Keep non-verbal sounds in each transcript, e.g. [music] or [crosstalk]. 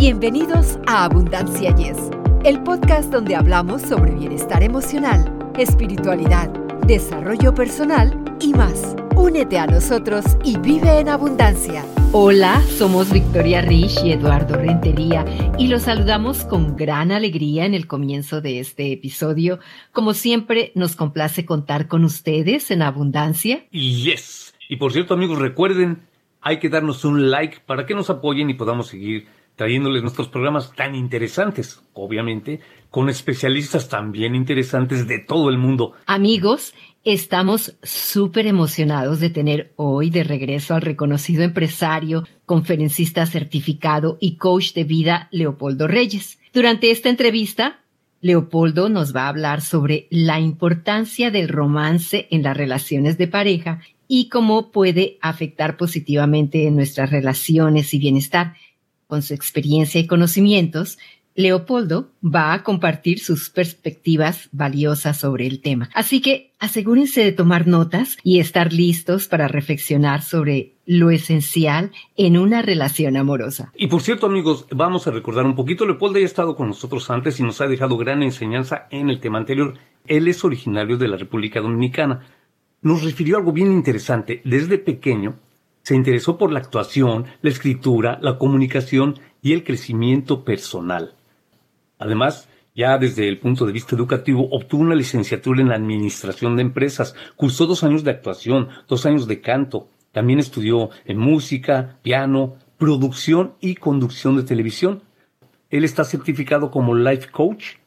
Bienvenidos a Abundancia Yes, el podcast donde hablamos sobre bienestar emocional, espiritualidad, desarrollo personal y más. Únete a nosotros y vive en abundancia. Hola, somos Victoria Rich y Eduardo Rentería y los saludamos con gran alegría en el comienzo de este episodio. Como siempre, nos complace contar con ustedes en abundancia. Yes. Y por cierto, amigos, recuerden, hay que darnos un like para que nos apoyen y podamos seguir trayéndoles nuestros programas tan interesantes, obviamente, con especialistas también interesantes de todo el mundo. Amigos, estamos súper emocionados de tener hoy de regreso al reconocido empresario, conferencista certificado y coach de vida Leopoldo Reyes. Durante esta entrevista, Leopoldo nos va a hablar sobre la importancia del romance en las relaciones de pareja y cómo puede afectar positivamente en nuestras relaciones y bienestar con su experiencia y conocimientos, Leopoldo va a compartir sus perspectivas valiosas sobre el tema. Así que asegúrense de tomar notas y estar listos para reflexionar sobre lo esencial en una relación amorosa. Y por cierto, amigos, vamos a recordar un poquito. Leopoldo ya ha estado con nosotros antes y nos ha dejado gran enseñanza en el tema anterior. Él es originario de la República Dominicana. Nos refirió algo bien interesante. Desde pequeño se interesó por la actuación, la escritura, la comunicación y el crecimiento personal. Además, ya desde el punto de vista educativo, obtuvo una licenciatura en la administración de empresas, cursó dos años de actuación, dos años de canto, también estudió en música, piano, producción y conducción de televisión. Él está certificado como life coach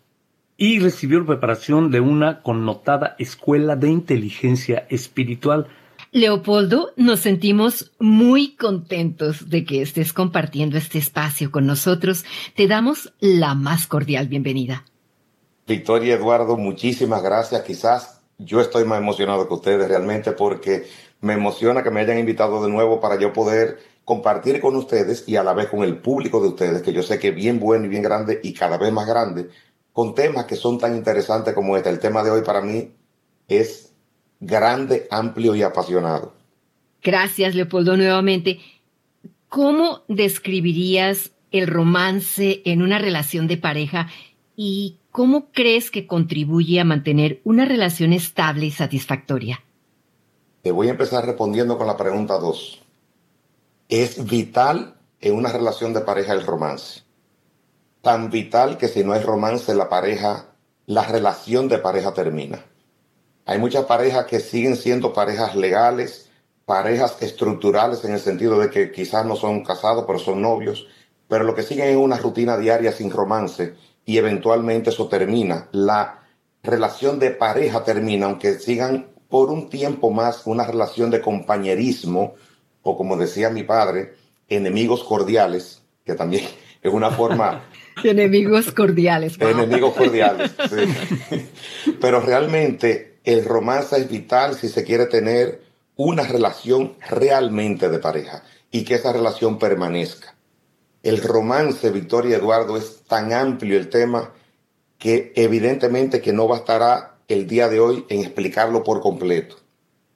y recibió preparación de una connotada escuela de inteligencia espiritual Leopoldo, nos sentimos muy contentos de que estés compartiendo este espacio con nosotros. Te damos la más cordial bienvenida. Victoria Eduardo, muchísimas gracias. Quizás yo estoy más emocionado que ustedes realmente porque me emociona que me hayan invitado de nuevo para yo poder compartir con ustedes y a la vez con el público de ustedes, que yo sé que es bien bueno y bien grande y cada vez más grande, con temas que son tan interesantes como este. El tema de hoy para mí es grande, amplio y apasionado. Gracias, Leopoldo, nuevamente. ¿Cómo describirías el romance en una relación de pareja y cómo crees que contribuye a mantener una relación estable y satisfactoria? Te voy a empezar respondiendo con la pregunta 2. ¿Es vital en una relación de pareja el romance? Tan vital que si no hay romance la pareja, la relación de pareja termina. Hay muchas parejas que siguen siendo parejas legales, parejas estructurales en el sentido de que quizás no son casados, pero son novios, pero lo que siguen es una rutina diaria sin romance y eventualmente eso termina. La relación de pareja termina, aunque sigan por un tiempo más una relación de compañerismo o como decía mi padre, enemigos cordiales, que también es una forma... [laughs] enemigos cordiales. Enemigos cordiales, sí. [laughs] Pero realmente el romance es vital si se quiere tener una relación realmente de pareja y que esa relación permanezca. El romance, Victoria Eduardo, es tan amplio el tema que evidentemente que no bastará el día de hoy en explicarlo por completo.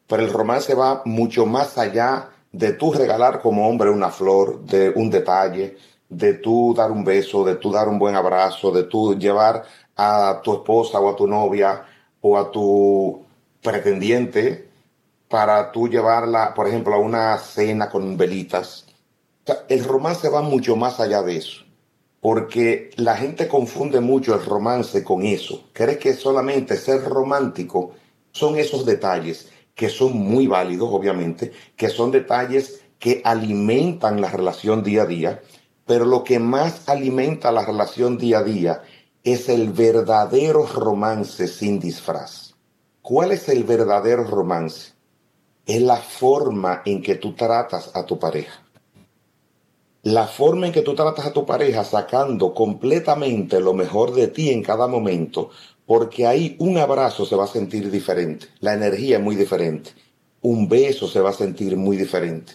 Pero el romance va mucho más allá de tú regalar como hombre una flor, de un detalle, de tú dar un beso, de tú dar un buen abrazo, de tú llevar a tu esposa o a tu novia o a tu pretendiente para tú llevarla, por ejemplo, a una cena con velitas. el romance va mucho más allá de eso, porque la gente confunde mucho el romance con eso. Cree que solamente ser romántico son esos detalles que son muy válidos, obviamente, que son detalles que alimentan la relación día a día, pero lo que más alimenta la relación día a día es el verdadero romance sin disfraz. ¿Cuál es el verdadero romance? Es la forma en que tú tratas a tu pareja. La forma en que tú tratas a tu pareja sacando completamente lo mejor de ti en cada momento, porque ahí un abrazo se va a sentir diferente, la energía es muy diferente, un beso se va a sentir muy diferente.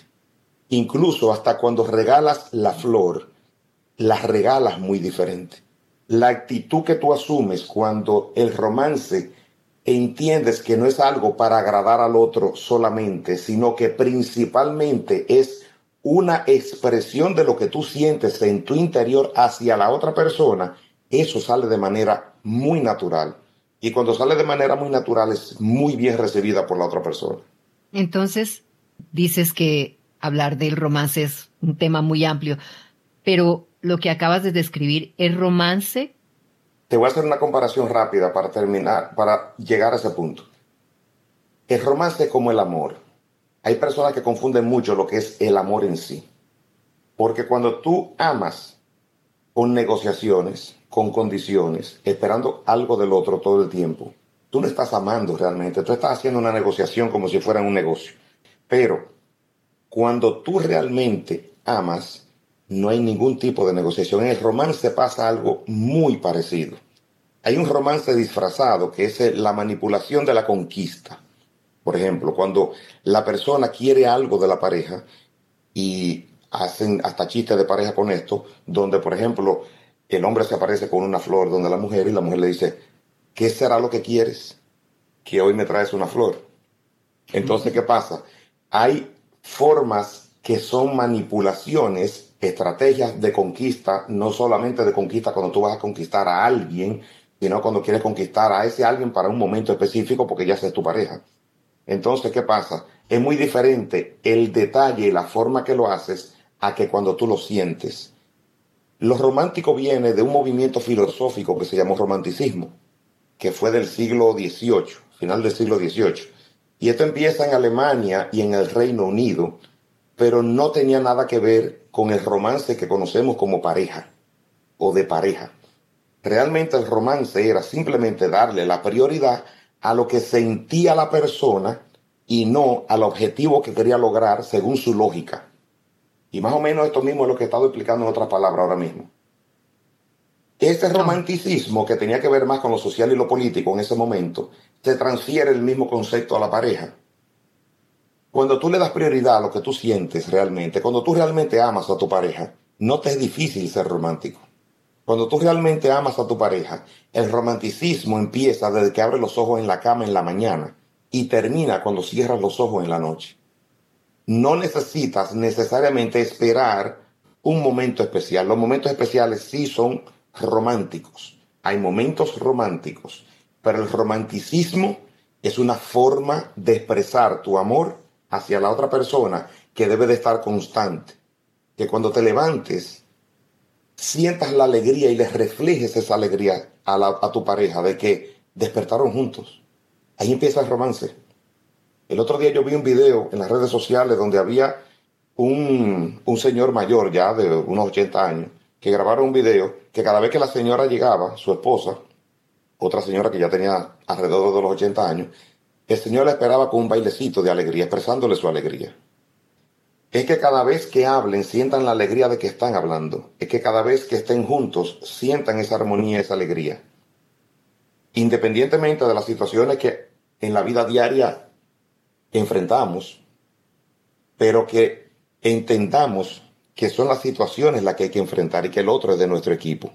Incluso hasta cuando regalas la flor, la regalas muy diferente la actitud que tú asumes cuando el romance entiendes que no es algo para agradar al otro solamente, sino que principalmente es una expresión de lo que tú sientes en tu interior hacia la otra persona, eso sale de manera muy natural. Y cuando sale de manera muy natural es muy bien recibida por la otra persona. Entonces, dices que hablar del romance es un tema muy amplio, pero lo que acabas de describir es romance. Te voy a hacer una comparación rápida para terminar, para llegar a ese punto. El romance es como el amor. Hay personas que confunden mucho lo que es el amor en sí. Porque cuando tú amas con negociaciones, con condiciones, esperando algo del otro todo el tiempo, tú no estás amando realmente, tú estás haciendo una negociación como si fuera un negocio. Pero cuando tú realmente amas, no hay ningún tipo de negociación. En el romance pasa algo muy parecido. Hay un romance disfrazado que es la manipulación de la conquista. Por ejemplo, cuando la persona quiere algo de la pareja y hacen hasta chistes de pareja con esto, donde, por ejemplo, el hombre se aparece con una flor donde la mujer y la mujer le dice, ¿qué será lo que quieres? Que hoy me traes una flor. Entonces, ¿qué pasa? Hay formas que son manipulaciones, estrategias de conquista, no solamente de conquista cuando tú vas a conquistar a alguien, sino cuando quieres conquistar a ese alguien para un momento específico porque ya es tu pareja. Entonces, ¿qué pasa? Es muy diferente el detalle y la forma que lo haces a que cuando tú lo sientes. Lo romántico viene de un movimiento filosófico que se llamó romanticismo, que fue del siglo XVIII, final del siglo XVIII. Y esto empieza en Alemania y en el Reino Unido, pero no tenía nada que ver con el romance que conocemos como pareja o de pareja. Realmente el romance era simplemente darle la prioridad a lo que sentía la persona y no al objetivo que quería lograr según su lógica. Y más o menos esto mismo es lo que he estado explicando en otras palabras ahora mismo. Este romanticismo que tenía que ver más con lo social y lo político en ese momento, se transfiere el mismo concepto a la pareja. Cuando tú le das prioridad a lo que tú sientes realmente, cuando tú realmente amas a tu pareja, no te es difícil ser romántico. Cuando tú realmente amas a tu pareja, el romanticismo empieza desde que abres los ojos en la cama en la mañana y termina cuando cierras los ojos en la noche. No necesitas necesariamente esperar un momento especial. Los momentos especiales sí son románticos. Hay momentos románticos, pero el romanticismo es una forma de expresar tu amor hacia la otra persona que debe de estar constante. Que cuando te levantes sientas la alegría y le reflejes esa alegría a, tu pareja de que despertaron juntos. Ahí empieza el romance. El otro día yo vi un video en las redes sociales donde había un, un, señor mayor ya de unos 80 años que grabaron un video que cada vez que la señora llegaba, su esposa, otra señora que ya tenía alrededor de los 80 años, el señor la esperaba con un bailecito de alegría, expresándole su alegría es que cada vez que hablen sientan la alegría de que están hablando, es que cada vez que estén juntos sientan esa armonía, esa alegría. Independientemente de las situaciones que en la vida diaria enfrentamos, pero que entendamos que son las situaciones las que hay que enfrentar y que el otro es de nuestro equipo.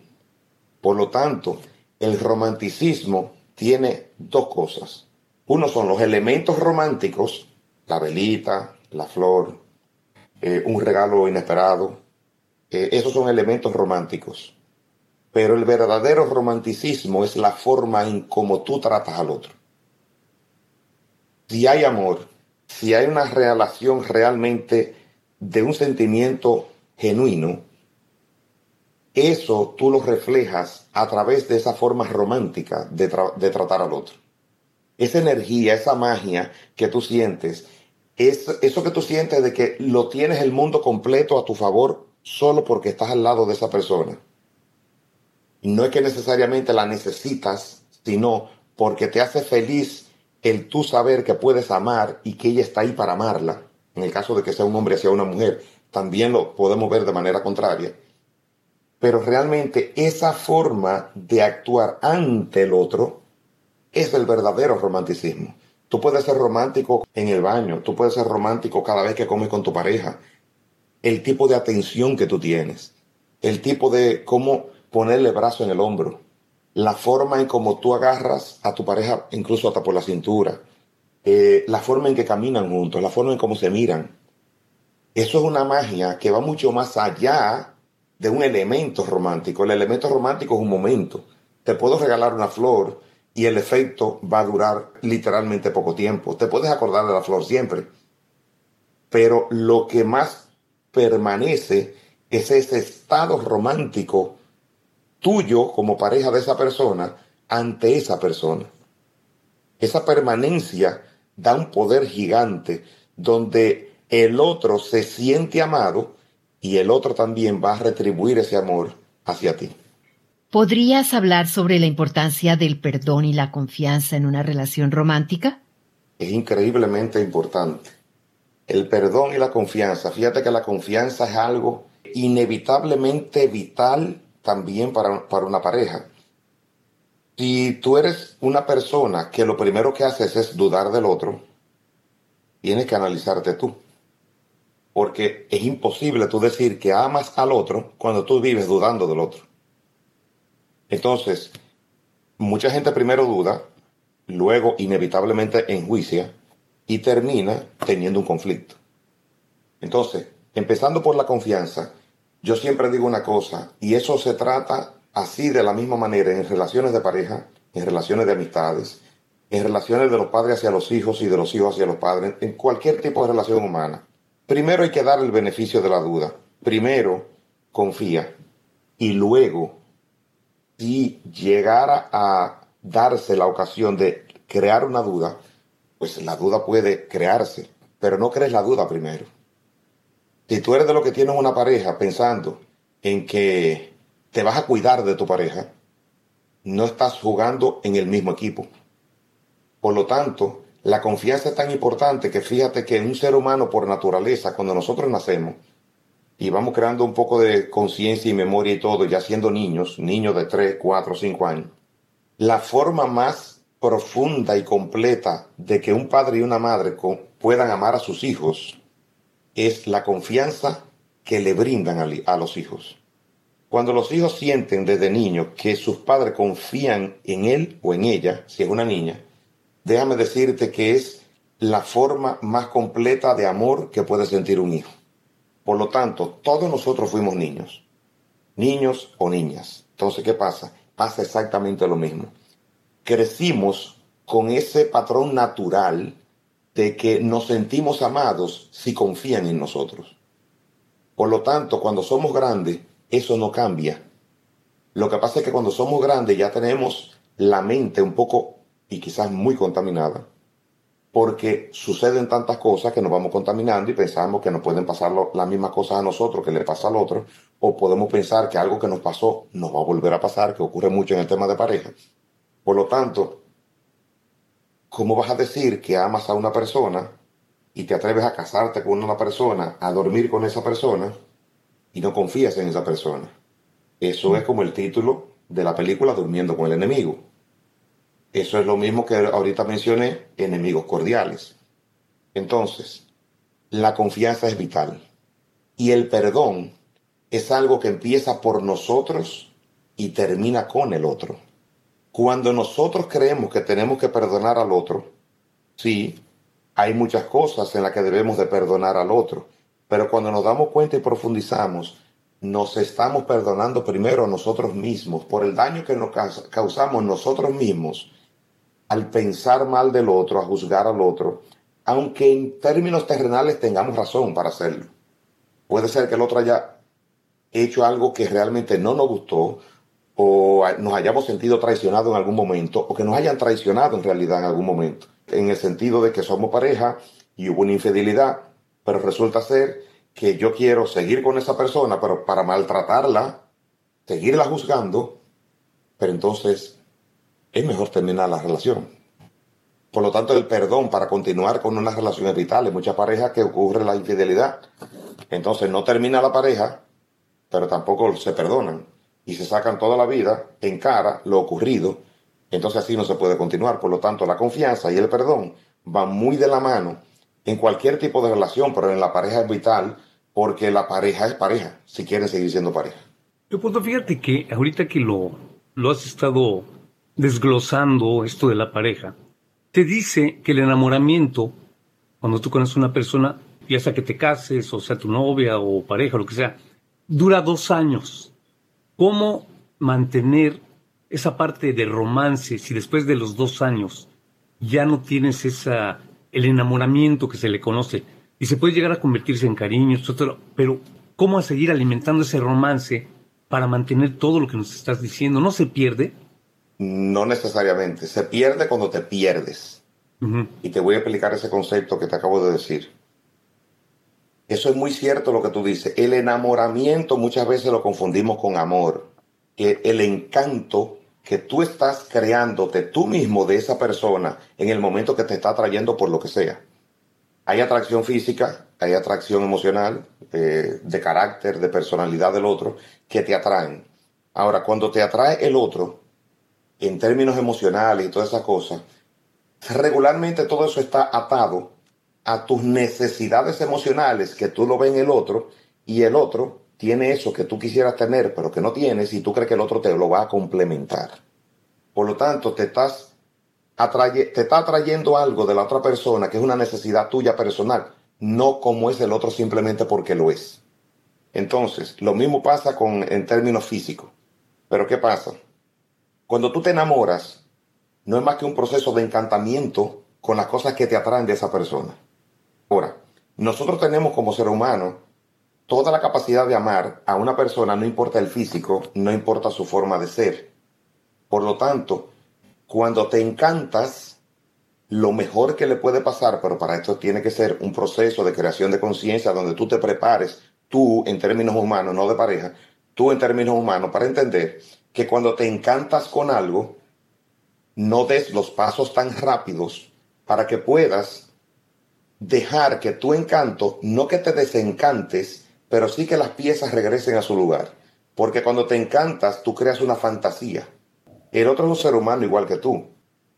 Por lo tanto, el romanticismo tiene dos cosas. Uno son los elementos románticos, la velita, la flor, eh, un regalo inesperado. Eh, esos son elementos románticos. Pero el verdadero romanticismo es la forma en cómo tú tratas al otro. Si hay amor, si hay una relación realmente de un sentimiento genuino, eso tú lo reflejas a través de esa forma romántica de, de tratar al otro. Esa energía, esa magia que tú sientes, es eso que tú sientes de que lo tienes el mundo completo a tu favor solo porque estás al lado de esa persona. no es que necesariamente la necesitas, sino porque te hace feliz el tú saber que puedes amar y que ella está ahí para amarla. En el caso de que sea un hombre hacia una mujer, también lo podemos ver de manera contraria. Pero realmente esa forma de actuar ante el otro es el verdadero romanticismo. Tú puedes ser romántico en el baño, tú puedes ser romántico cada vez que comes con tu pareja. El tipo de atención que tú tienes, el tipo de cómo ponerle brazo en el hombro, la forma en cómo tú agarras a tu pareja incluso hasta por la cintura, eh, la forma en que caminan juntos, la forma en cómo se miran. Eso es una magia que va mucho más allá de un elemento romántico. El elemento romántico es un momento. Te puedo regalar una flor y el efecto va a durar literalmente poco tiempo. Te puedes acordar de la flor siempre. Pero lo que más permanece es ese estado romántico tuyo como pareja de esa persona ante esa persona. Esa permanencia da un poder gigante donde el otro se siente amado y el otro también va a retribuir ese amor hacia ti. ¿Podrías hablar sobre la importancia del perdón y la confianza en una relación romántica? Es increíblemente importante. El perdón y la confianza. Fíjate que la confianza es algo inevitablemente vital también para, para una pareja. Si tú eres una persona que lo primero que haces es dudar del otro, tienes que analizarte tú. Porque es imposible tú decir que amas al otro cuando tú vives dudando del otro. Entonces, mucha gente primero duda, luego inevitablemente enjuicia y termina teniendo un conflicto. Entonces, empezando por la confianza, yo siempre digo una cosa, y eso se trata así de la misma manera en relaciones de pareja, en relaciones de amistades, en relaciones de los padres hacia los hijos y de los hijos hacia los padres, en cualquier tipo de relación humana. Primero hay que dar el beneficio de la duda. Primero, confía. Y luego si llegara a darse la ocasión de crear una duda, pues la duda puede crearse, pero no crees la duda primero. Si tú eres de los que tienes una pareja pensando en que te vas a cuidar de tu pareja, no estás jugando en el mismo equipo. Por lo tanto, la confianza es tan importante que fíjate que un ser humano por naturaleza, cuando nosotros nacemos, y vamos creando un poco de conciencia y memoria y todo, ya siendo niños, niños de 3, 4, 5 años, la forma más profunda y completa de que un padre y una madre puedan amar a sus hijos es la confianza que le brindan a los hijos. Cuando los hijos sienten desde niños que sus padres confían en él o en ella, si es una niña, déjame decirte que es la forma más completa de amor que puede sentir un hijo. Por lo tanto, todos nosotros fuimos niños, niños o niñas. Entonces, ¿qué pasa? Pasa exactamente lo mismo. Crecimos con ese patrón natural de que nos sentimos amados si confían en nosotros. Por lo tanto, cuando somos grandes, eso no cambia. Lo que pasa es que cuando somos grandes ya tenemos la mente un poco y quizás muy contaminada porque suceden tantas cosas que nos vamos contaminando y pensamos que nos pueden pasar las mismas cosas a nosotros que le pasa al otro, o podemos pensar que algo que nos pasó nos va a volver a pasar, que ocurre mucho en el tema de pareja. Por lo tanto, ¿cómo vas a decir que amas a una persona y te atreves a casarte con una persona, a dormir con esa persona y no confías en esa persona? Eso es como el título de la película Durmiendo con el enemigo. Eso es lo mismo que ahorita mencioné, enemigos cordiales. Entonces, la confianza es vital. Y el perdón es algo que empieza por nosotros y termina con el otro. Cuando nosotros creemos que tenemos que perdonar al otro, sí, hay muchas cosas en las que debemos de perdonar al otro, pero cuando nos damos cuenta y profundizamos, nos estamos perdonando primero a nosotros mismos por el daño que nos causamos nosotros mismos al pensar mal del otro, a juzgar al otro, aunque en términos terrenales tengamos razón para hacerlo. Puede ser que el otro haya hecho algo que realmente no nos gustó o nos hayamos sentido traicionado en algún momento o que nos hayan traicionado en realidad en algún momento, en el sentido de que somos pareja y hubo una infidelidad, pero resulta ser que yo quiero seguir con esa persona, pero para maltratarla, seguirla juzgando, pero entonces es mejor terminar la relación. Por lo tanto, el perdón para continuar con una relación es vital. En muchas parejas que ocurre la infidelidad. Entonces no termina la pareja, pero tampoco se perdonan. Y se sacan toda la vida en cara lo ocurrido. Entonces así no se puede continuar. Por lo tanto, la confianza y el perdón van muy de la mano en cualquier tipo de relación, pero en la pareja es vital porque la pareja es pareja, si quieren seguir siendo pareja. Leopoldo, fíjate que ahorita que lo, lo has estado desglosando esto de la pareja, te dice que el enamoramiento, cuando tú conoces a una persona, ya sea que te cases, o sea tu novia o pareja, lo que sea, dura dos años. ¿Cómo mantener esa parte de romance si después de los dos años ya no tienes esa, el enamoramiento que se le conoce y se puede llegar a convertirse en cariño, pero ¿cómo seguir alimentando ese romance para mantener todo lo que nos estás diciendo? ¿No se pierde? No necesariamente, se pierde cuando te pierdes. Y te voy a explicar ese concepto que te acabo de decir. Eso es muy cierto lo que tú dices. El enamoramiento muchas veces lo confundimos con amor. El encanto que tú estás creándote tú mismo de esa persona en el momento que te está atrayendo por lo que sea. Hay atracción física, hay atracción emocional, eh, de carácter, de personalidad del otro, que te atraen. Ahora, cuando te atrae el otro, en términos emocionales y todas esas cosas, regularmente todo eso está atado a tus necesidades emocionales que tú lo ves en el otro y el otro tiene eso que tú quisieras tener pero que no tienes y tú crees que el otro te lo va a complementar. Por lo tanto, te estás te está atrayendo algo de la otra persona que es una necesidad tuya personal, no como es el otro simplemente porque lo es. Entonces, lo mismo pasa con en términos físicos. Pero ¿qué pasa? Cuando tú te enamoras, no es más que un proceso de encantamiento con las cosas que te atraen de esa persona. Ahora, nosotros tenemos como ser humano toda la capacidad de amar a una persona, no importa el físico, no importa su forma de ser. Por lo tanto, cuando te encantas, lo mejor que le puede pasar, pero para esto tiene que ser un proceso de creación de conciencia donde tú te prepares, tú en términos humanos, no de pareja, tú en términos humanos, para entender que cuando te encantas con algo, no des los pasos tan rápidos para que puedas dejar que tu encanto, no que te desencantes, pero sí que las piezas regresen a su lugar. Porque cuando te encantas, tú creas una fantasía. El otro es un ser humano igual que tú.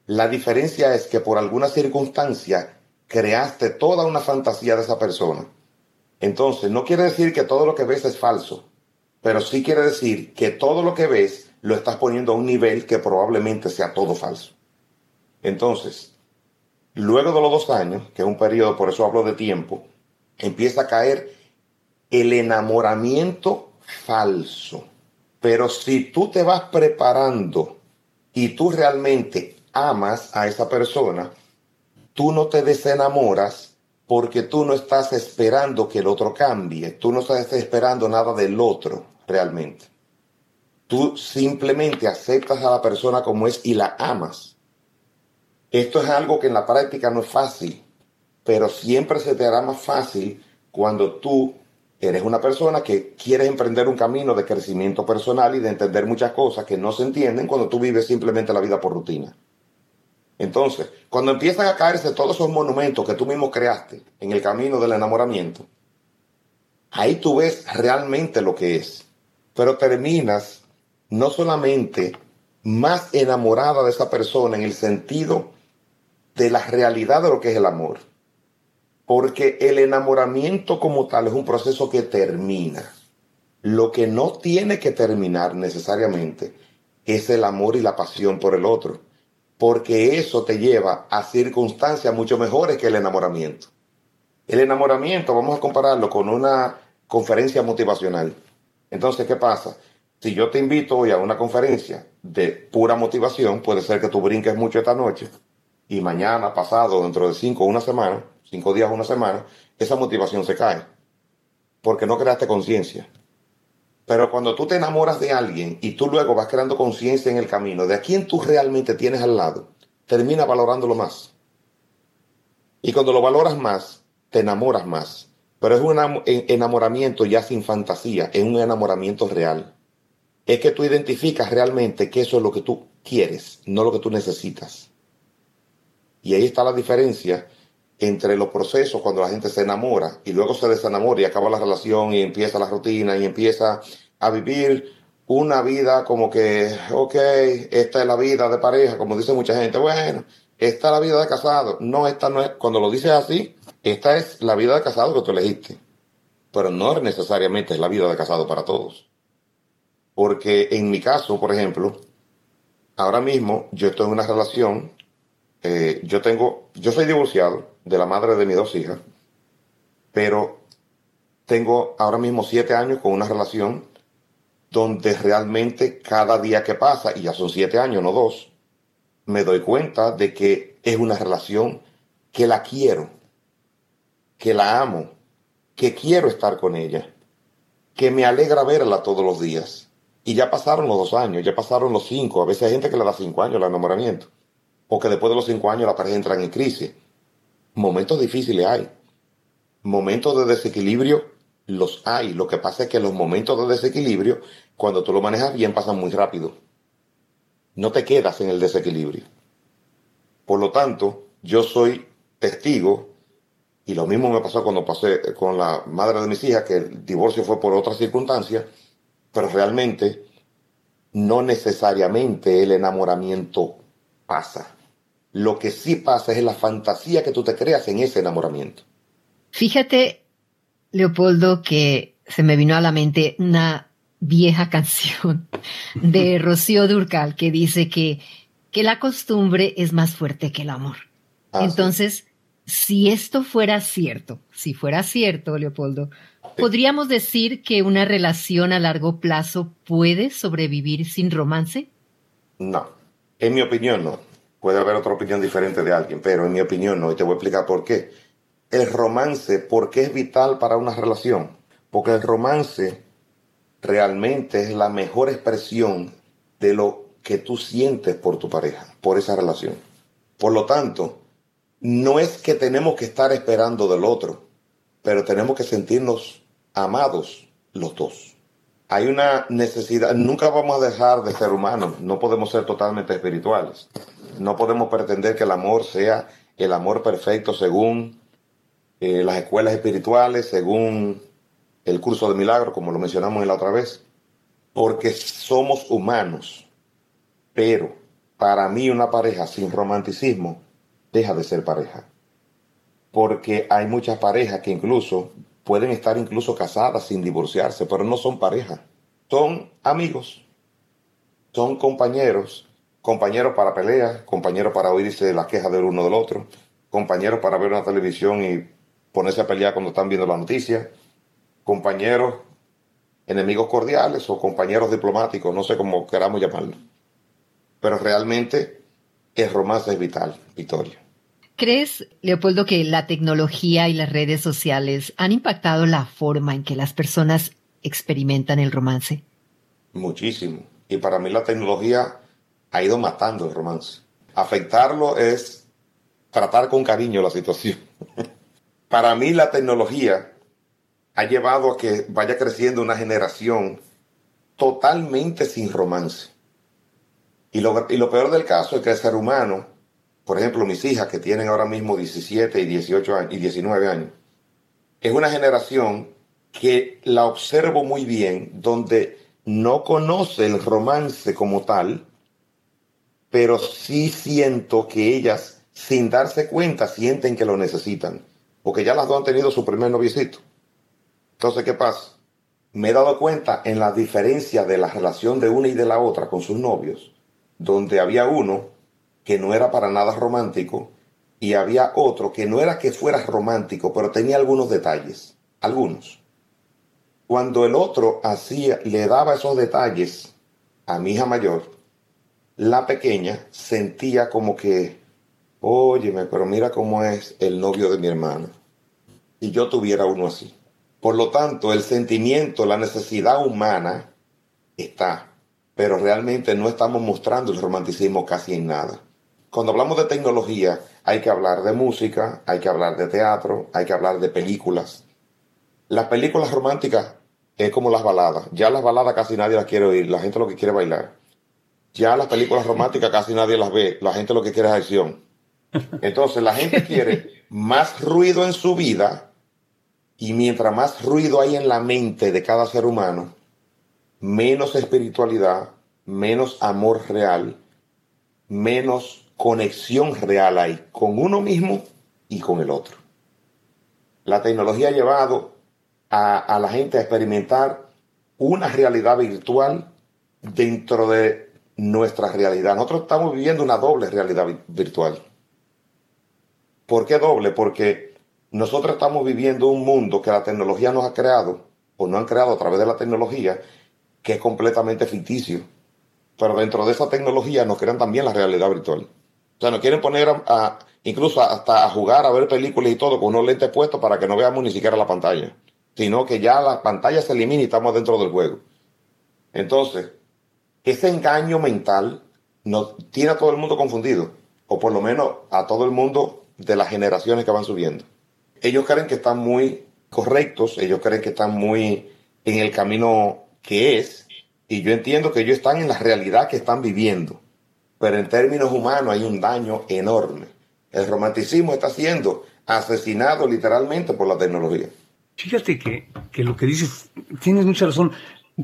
La diferencia es que por alguna circunstancia creaste toda una fantasía de esa persona. Entonces, no quiere decir que todo lo que ves es falso, pero sí quiere decir que todo lo que ves lo estás poniendo a un nivel que probablemente sea todo falso. Entonces, luego de los dos años, que es un periodo, por eso hablo de tiempo, empieza a caer el enamoramiento falso. Pero si tú te vas preparando y tú realmente amas a esa persona, tú no te desenamoras porque tú no estás esperando que el otro cambie, tú no estás esperando nada del otro realmente. Tú simplemente aceptas a la persona como es y la amas. Esto es algo que en la práctica no es fácil, pero siempre se te hará más fácil cuando tú Eres una persona que quieres emprender un camino de crecimiento personal y de entender muchas cosas que no se entienden cuando tú vives simplemente la vida por rutina. Entonces, cuando empiezan a caerse todos esos monumentos que tú mismo creaste en el camino del enamoramiento, ahí tú ves realmente lo que es. Pero terminas no solamente más enamorada de esa persona en el sentido de la realidad de lo que es el amor, porque el enamoramiento como tal es un proceso que termina. Lo que no tiene que terminar necesariamente es el amor y la pasión por el otro, porque eso te lleva a circunstancias mucho mejores que el enamoramiento. El enamoramiento, vamos a compararlo con una conferencia motivacional. Entonces, ¿qué pasa? Si yo te invito hoy a una conferencia de pura motivación, puede ser que tú brinques mucho esta noche y mañana, pasado, dentro de cinco una semana, cinco días una semana, esa motivación se cae. Porque no creaste conciencia. Pero cuando tú te enamoras de alguien y tú luego vas creando conciencia en el camino de a quién tú realmente tienes al lado, termina valorándolo más. Y cuando lo valoras más, te enamoras más. Pero es un enamoramiento ya sin fantasía, es un enamoramiento real. Es que tú identificas realmente que eso es lo que tú quieres, no lo que tú necesitas. Y ahí está la diferencia entre los procesos cuando la gente se enamora y luego se desenamora y acaba la relación y empieza la rutina y empieza a vivir una vida como que, ok, esta es la vida de pareja, como dice mucha gente, bueno, esta es la vida de casado. No, esta no es, cuando lo dices así, esta es la vida de casado que tú elegiste. Pero no necesariamente es la vida de casado para todos. Porque en mi caso, por ejemplo, ahora mismo yo estoy en una relación, eh, yo tengo, yo soy divorciado, de la madre de mis dos hijas, pero tengo ahora mismo siete años con una relación donde realmente cada día que pasa, y ya son siete años, no dos, me doy cuenta de que es una relación que la quiero, que la amo, que quiero estar con ella, que me alegra verla todos los días. Y ya pasaron los dos años, ya pasaron los cinco, a veces hay gente que le da cinco años el enamoramiento, o que después de los cinco años la pareja entra en crisis. Momentos difíciles hay, momentos de desequilibrio los hay. Lo que pasa es que los momentos de desequilibrio, cuando tú lo manejas bien, pasan muy rápido. No te quedas en el desequilibrio. Por lo tanto, yo soy testigo, y lo mismo me pasó cuando pasé con la madre de mis hijas, que el divorcio fue por otras circunstancias, pero realmente no necesariamente el enamoramiento pasa. Lo que sí pasa es la fantasía que tú te creas en ese enamoramiento. Fíjate Leopoldo, que se me vino a la mente una vieja [laughs] canción de [laughs] Rocío Durcal que dice que, que la costumbre es más fuerte que el amor. Ah, Entonces, si esto fuera cierto, si fuera cierto, Leopoldo, ¿podríamos decir que una relación a largo plazo puede sobrevivir sin romance? No, en mi opinión no. Puede haber otra opinión diferente de alguien, pero en mi opinión no, y te voy a explicar por qué el romance, ¿por qué es vital para una relación? Porque el romance realmente es la mejor expresión de lo que tú sientes por tu pareja, por esa relación. Por lo tanto, no es que tenemos que estar esperando del otro, pero tenemos que sentirnos amados los dos. Hay una necesidad, nunca vamos a dejar de ser humanos, no podemos ser totalmente espirituales, no podemos pretender que el amor sea el amor perfecto según eh, las escuelas espirituales, según el curso de milagro, como lo mencionamos en la otra vez, porque somos humanos. Pero para mí una pareja sin romanticismo deja de ser pareja. Porque hay muchas parejas que incluso pueden estar incluso casadas sin divorciarse, pero no son pareja. Son amigos, son compañeros, compañeros para peleas, compañeros para oírse las quejas del uno del otro, compañeros para ver una televisión y ponerse a pelear cuando están viendo la noticia, compañeros, enemigos cordiales o compañeros diplomáticos, no sé cómo queramos llamarlo. Pero realmente el romance es vital, Victoria. ¿Crees, Leopoldo, que la tecnología y las redes sociales han impactado la forma en que las personas experimentan el romance? Muchísimo. Y para mí la tecnología ha ido matando el romance. Afectarlo es tratar con cariño la situación. [laughs] Para mí la tecnología ha llevado a que vaya creciendo una generación totalmente sin romance. Y lo, peor del caso es que el ser humano, por ejemplo, mis hijas que tienen ahora mismo 17 y 18 años, y 19 años, es una generación que la observo muy bien, donde no conoce el romance como tal, pero sí siento que ellas, sin darse cuenta, sienten que lo necesitan porque ya las dos han tenido su primer noviecito. Entonces, ¿qué pasa? Me he dado cuenta en la diferencia de la relación de una y de la otra con sus novios, donde había uno que no era para nada romántico y había otro que no era que fuera romántico, pero tenía algunos detalles, algunos. Cuando el otro hacía, le daba esos detalles a mi hija mayor, la pequeña sentía como que Óyeme, pero mira cómo es el novio de mi hermana. Si yo tuviera uno así. Por lo tanto, el sentimiento, la necesidad humana está, pero realmente no estamos mostrando el romanticismo casi en nada. Cuando hablamos de tecnología, hay que hablar de música, hay que hablar de teatro, hay que hablar de películas. Las películas románticas es como las baladas. Ya las baladas casi nadie las quiere oír, la gente lo que quiere bailar. Ya las películas románticas casi nadie las ve, la gente lo que quiere es acción. Entonces la gente quiere más ruido en su vida y mientras más ruido hay en la mente de cada ser humano, menos espiritualidad, menos amor real, menos conexión real hay con uno mismo y con el otro. La tecnología ha llevado a, a la gente a experimentar una realidad virtual dentro de nuestra realidad. Nosotros estamos viviendo una doble realidad virtual. ¿Por qué doble? Porque nosotros estamos viviendo un mundo que la tecnología nos ha creado, o no han creado a través de la tecnología, que es completamente ficticio. Pero dentro de esa tecnología nos crean también la realidad virtual. O sea, nos quieren poner a, incluso hasta a jugar, a ver películas y todo con unos lentes puestos para que no veamos ni siquiera la pantalla, sino que ya la pantalla se elimina y estamos dentro del juego. Entonces, ese engaño mental nos tiene a todo el mundo confundido, o por lo menos a todo el mundo de las generaciones que van subiendo. Ellos creen que están muy correctos, ellos creen que están muy en el camino que es, y yo entiendo que ellos están en la realidad que están viviendo, pero en términos humanos hay un daño enorme. El romanticismo está siendo asesinado literalmente por la tecnología. Fíjate que, que lo que dices, tienes mucha razón.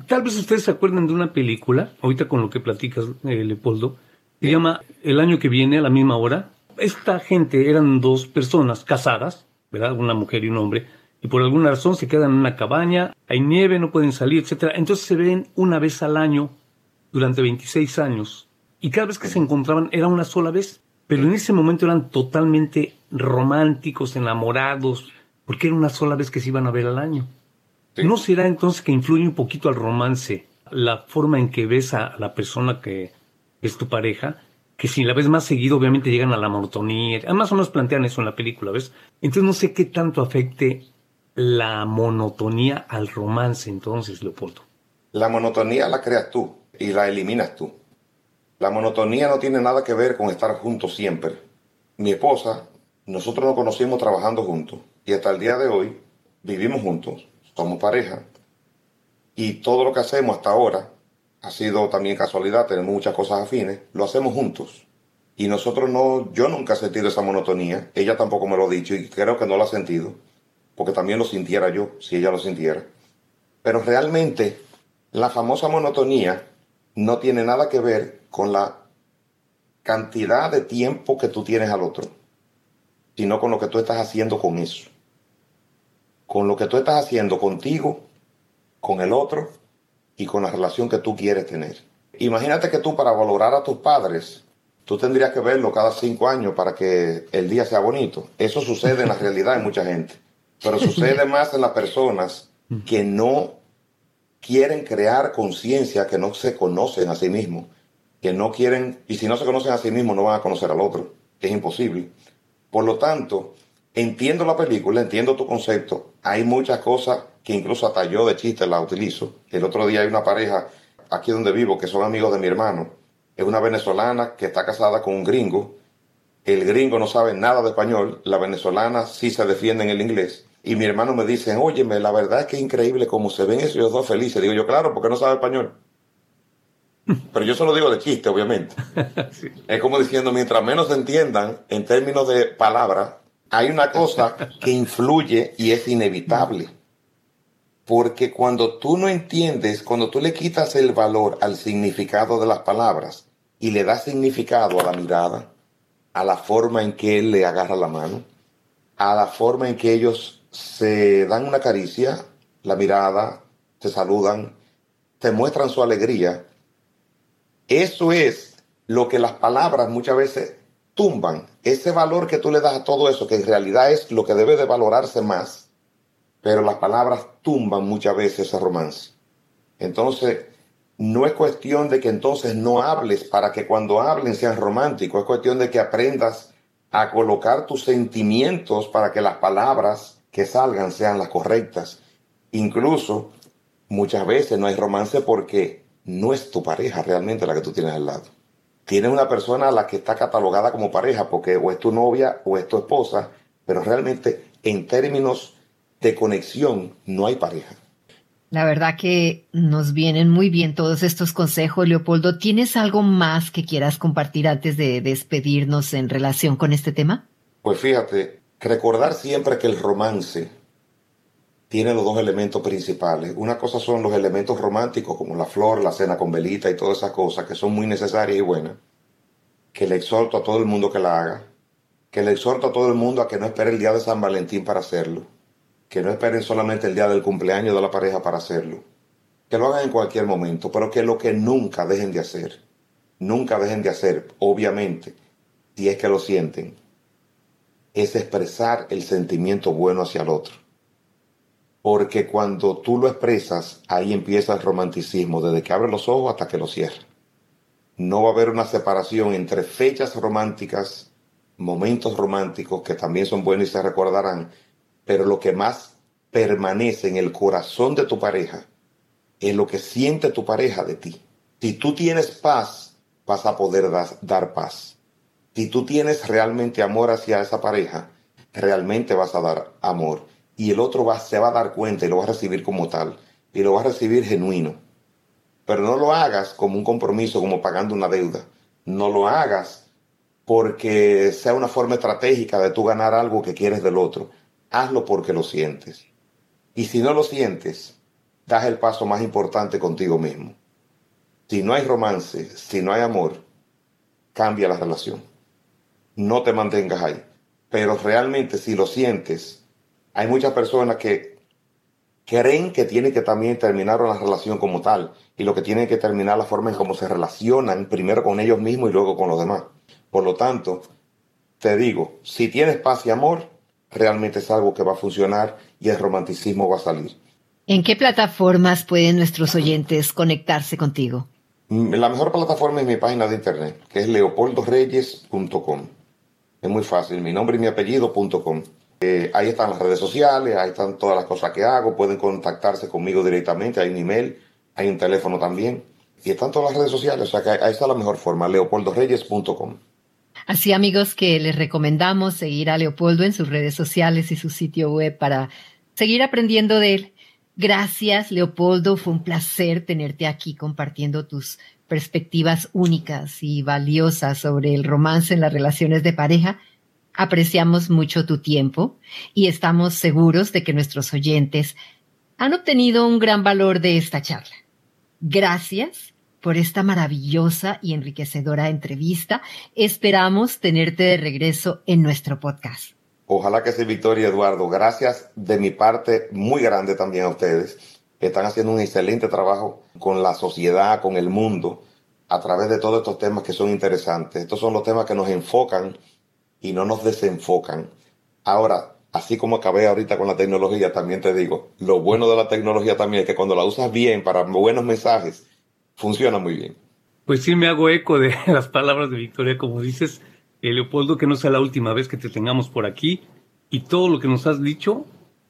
Tal vez ustedes se acuerden de una película, ahorita con lo que platicas, eh, Leopoldo, se llama El año que viene a la misma hora. Esta gente eran dos personas casadas, ¿verdad? Una mujer y un hombre, y por alguna razón se quedan en una cabaña, hay nieve, no pueden salir, etc. Entonces se ven una vez al año durante 26 años. Y cada vez que se encontraban era una sola vez. Pero en ese momento eran totalmente románticos, enamorados, porque era una sola vez que se iban a ver al año. ¿No será entonces que influye un poquito al romance la forma en que ves a la persona que es tu pareja? Que si la ves más seguido, obviamente llegan a la monotonía. Además, o menos plantean eso en la película, ¿ves? Entonces no sé qué tanto afecte la monotonía al romance, entonces, Leopoldo. La monotonía la creas tú y la eliminas tú. La monotonía no tiene nada que ver con estar juntos siempre. Mi esposa, nosotros nos conocimos trabajando juntos y hasta el día de hoy vivimos juntos somos pareja y todo lo que hacemos hasta ahora ha sido también casualidad, tenemos muchas cosas afines, lo hacemos juntos. Y nosotros no, yo nunca he sentido esa monotonía, ella tampoco me lo ha dicho y creo que no lo ha sentido, porque también lo sintiera yo, si ella lo sintiera. Pero realmente la famosa monotonía no tiene nada que ver con la cantidad de tiempo que tú tienes al otro, sino con lo que tú estás haciendo con eso con lo que tú estás haciendo contigo, con el otro y con la relación que tú quieres tener. Imagínate que tú para valorar a tus padres, tú tendrías que verlo cada cinco años para que el día sea bonito. Eso sucede en la [laughs] realidad en mucha gente, pero [laughs] sucede más en las personas que no quieren crear conciencia, que no se conocen a sí mismos, que no quieren, y si no se conocen a sí mismos no van a conocer al otro. Es imposible. Por lo tanto, entiendo la película, entiendo tu concepto. Hay muchas cosas que incluso hasta yo de chiste la utilizo. El otro día hay una pareja aquí donde vivo que son amigos de mi hermano. Es una venezolana que está casada con un gringo. El gringo no sabe nada de español. La venezolana sí se defiende en el inglés. Y mi hermano me dice, óyeme, la verdad es que es increíble cómo se ven esos dos felices. Digo yo, claro, porque no sabe español. [laughs] Pero yo se lo digo de chiste, obviamente. [laughs] Es como diciendo, mientras menos se entiendan en términos de palabras, hay una cosa que influye y es inevitable. Porque cuando tú no entiendes, cuando tú le quitas el valor al significado de las palabras y le das significado a la mirada, a la forma en que él le agarra la mano, a la forma en que ellos se dan una caricia, la mirada, se saludan, te muestran su alegría, eso es lo que las palabras muchas veces tumban ese valor que tú le das a todo eso, que en realidad es lo que debe de valorarse más, pero las palabras tumban muchas veces ese romance. Entonces, no es cuestión de que entonces no hables para que cuando hablen sean románticos, es cuestión de que aprendas a colocar tus sentimientos para que las palabras que salgan sean las correctas. Incluso muchas veces no hay romance porque no es tu pareja realmente la que tú tienes al lado tienes una persona a la que está catalogada como pareja, porque o es tu novia o es tu esposa, pero realmente en términos de conexión no hay pareja. La verdad que nos vienen muy bien todos estos consejos, Leopoldo. ¿Tienes algo más que quieras compartir antes de despedirnos en relación con este tema? Pues fíjate, recordar siempre que el romance tiene los dos elementos principales. Una cosa son los elementos románticos como la flor, la cena con velita y todas esas cosas que son muy necesarias y buenas, que le exhorto a todo el mundo que la haga, que le exhorto a todo el mundo a que no espere el día de San Valentín para hacerlo, que no esperen solamente el día del cumpleaños de la pareja para hacerlo, que lo hagan en cualquier momento, pero que lo que nunca dejen de hacer, nunca dejen de hacer, obviamente, si es que lo sienten, es expresar el sentimiento bueno hacia el otro. Porque cuando tú lo expresas, ahí empieza el romanticismo, desde que abre los ojos hasta que los cierra. No va a haber una separación entre fechas románticas, momentos románticos, que también son buenos y se recordarán, pero lo que más permanece en el corazón de tu pareja es lo que siente tu pareja de ti. Si tú tienes paz, vas a poder dar paz. Si tú tienes realmente amor hacia esa pareja, realmente vas a dar amor. Y el otro va, se va a dar cuenta y lo va a recibir como tal. Y lo va a recibir genuino. Pero no lo hagas como un compromiso, como pagando una deuda. No lo hagas porque sea una forma estratégica de tú ganar algo que quieres del otro. Hazlo porque lo sientes. Y si no lo sientes, das el paso más importante contigo mismo. Si no hay romance, si no hay amor, cambia la relación no te mantengas ahí. Pero realmente si lo sientes, hay muchas personas que creen que tienen que también terminar una relación como tal y lo que tienen que terminar la forma en cómo se relacionan primero con ellos mismos y luego con los demás. Por lo tanto, te digo, si tienes paz y amor, realmente es algo que va a funcionar y el romanticismo va a salir. ¿En qué plataformas pueden nuestros oyentes conectarse contigo? Mm, la mejor plataforma es mi página de internet, que es leopoldoreyes.com. Es muy fácil, mi nombre y mi apellido.com. Eh, ahí están las redes sociales, ahí están todas las cosas que hago, pueden contactarse conmigo directamente, hay un email, hay un teléfono también. Y están todas las redes sociales, o sea que ahí está la mejor forma, leopoldoreyes.com. Así amigos que les recomendamos seguir a Leopoldo en sus redes sociales y su sitio web para seguir aprendiendo de él. Gracias Leopoldo, fue un placer tenerte aquí compartiendo tus perspectivas únicas y valiosas sobre el romance en las relaciones de pareja, apreciamos mucho tu tiempo y estamos seguros de que nuestros oyentes han obtenido un gran valor de esta charla. Gracias por esta maravillosa y enriquecedora entrevista. Esperamos tenerte de regreso en nuestro podcast. Ojalá que sea Victoria Eduardo. Gracias de mi parte muy grande también a ustedes están haciendo un excelente trabajo con la sociedad, con el mundo, a través de todos estos temas que son interesantes. Estos son los temas que nos enfocan y no nos desenfocan. Ahora, así como acabé ahorita con la tecnología, también te digo, lo bueno de la tecnología también es que cuando la usas bien para buenos mensajes, funciona muy bien. Pues sí, me hago eco de [laughs] las palabras de Victoria, como dices, eh, Leopoldo, que no sea la última vez que te tengamos por aquí y todo lo que nos has dicho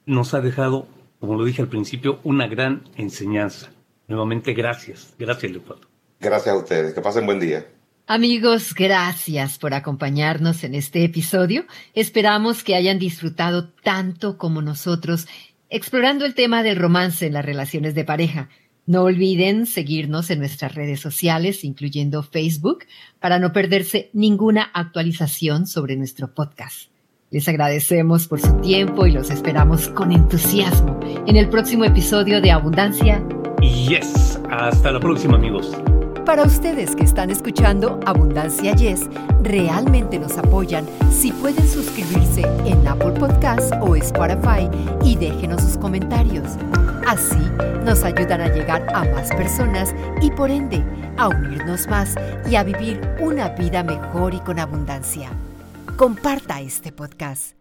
nos ha dejado como lo dije al principio, una gran enseñanza. Nuevamente, gracias. Gracias, Leopoldo. Gracias a ustedes. Que pasen buen día. Amigos, gracias por acompañarnos en este episodio. Esperamos que hayan disfrutado tanto como nosotros explorando el tema del romance en las relaciones de pareja. No olviden seguirnos en nuestras redes sociales, incluyendo Facebook, para no perderse ninguna actualización sobre nuestro podcast. Les agradecemos por su tiempo y los esperamos con entusiasmo en el próximo episodio de Abundancia. Yes, hasta la próxima amigos. Para ustedes que están escuchando Abundancia Yes, realmente nos apoyan si pueden suscribirse en Apple Podcast o Spotify y déjenos sus comentarios. Así nos ayudan a llegar a más personas y por ende a unirnos más y a vivir una vida mejor y con abundancia. Comparta este podcast.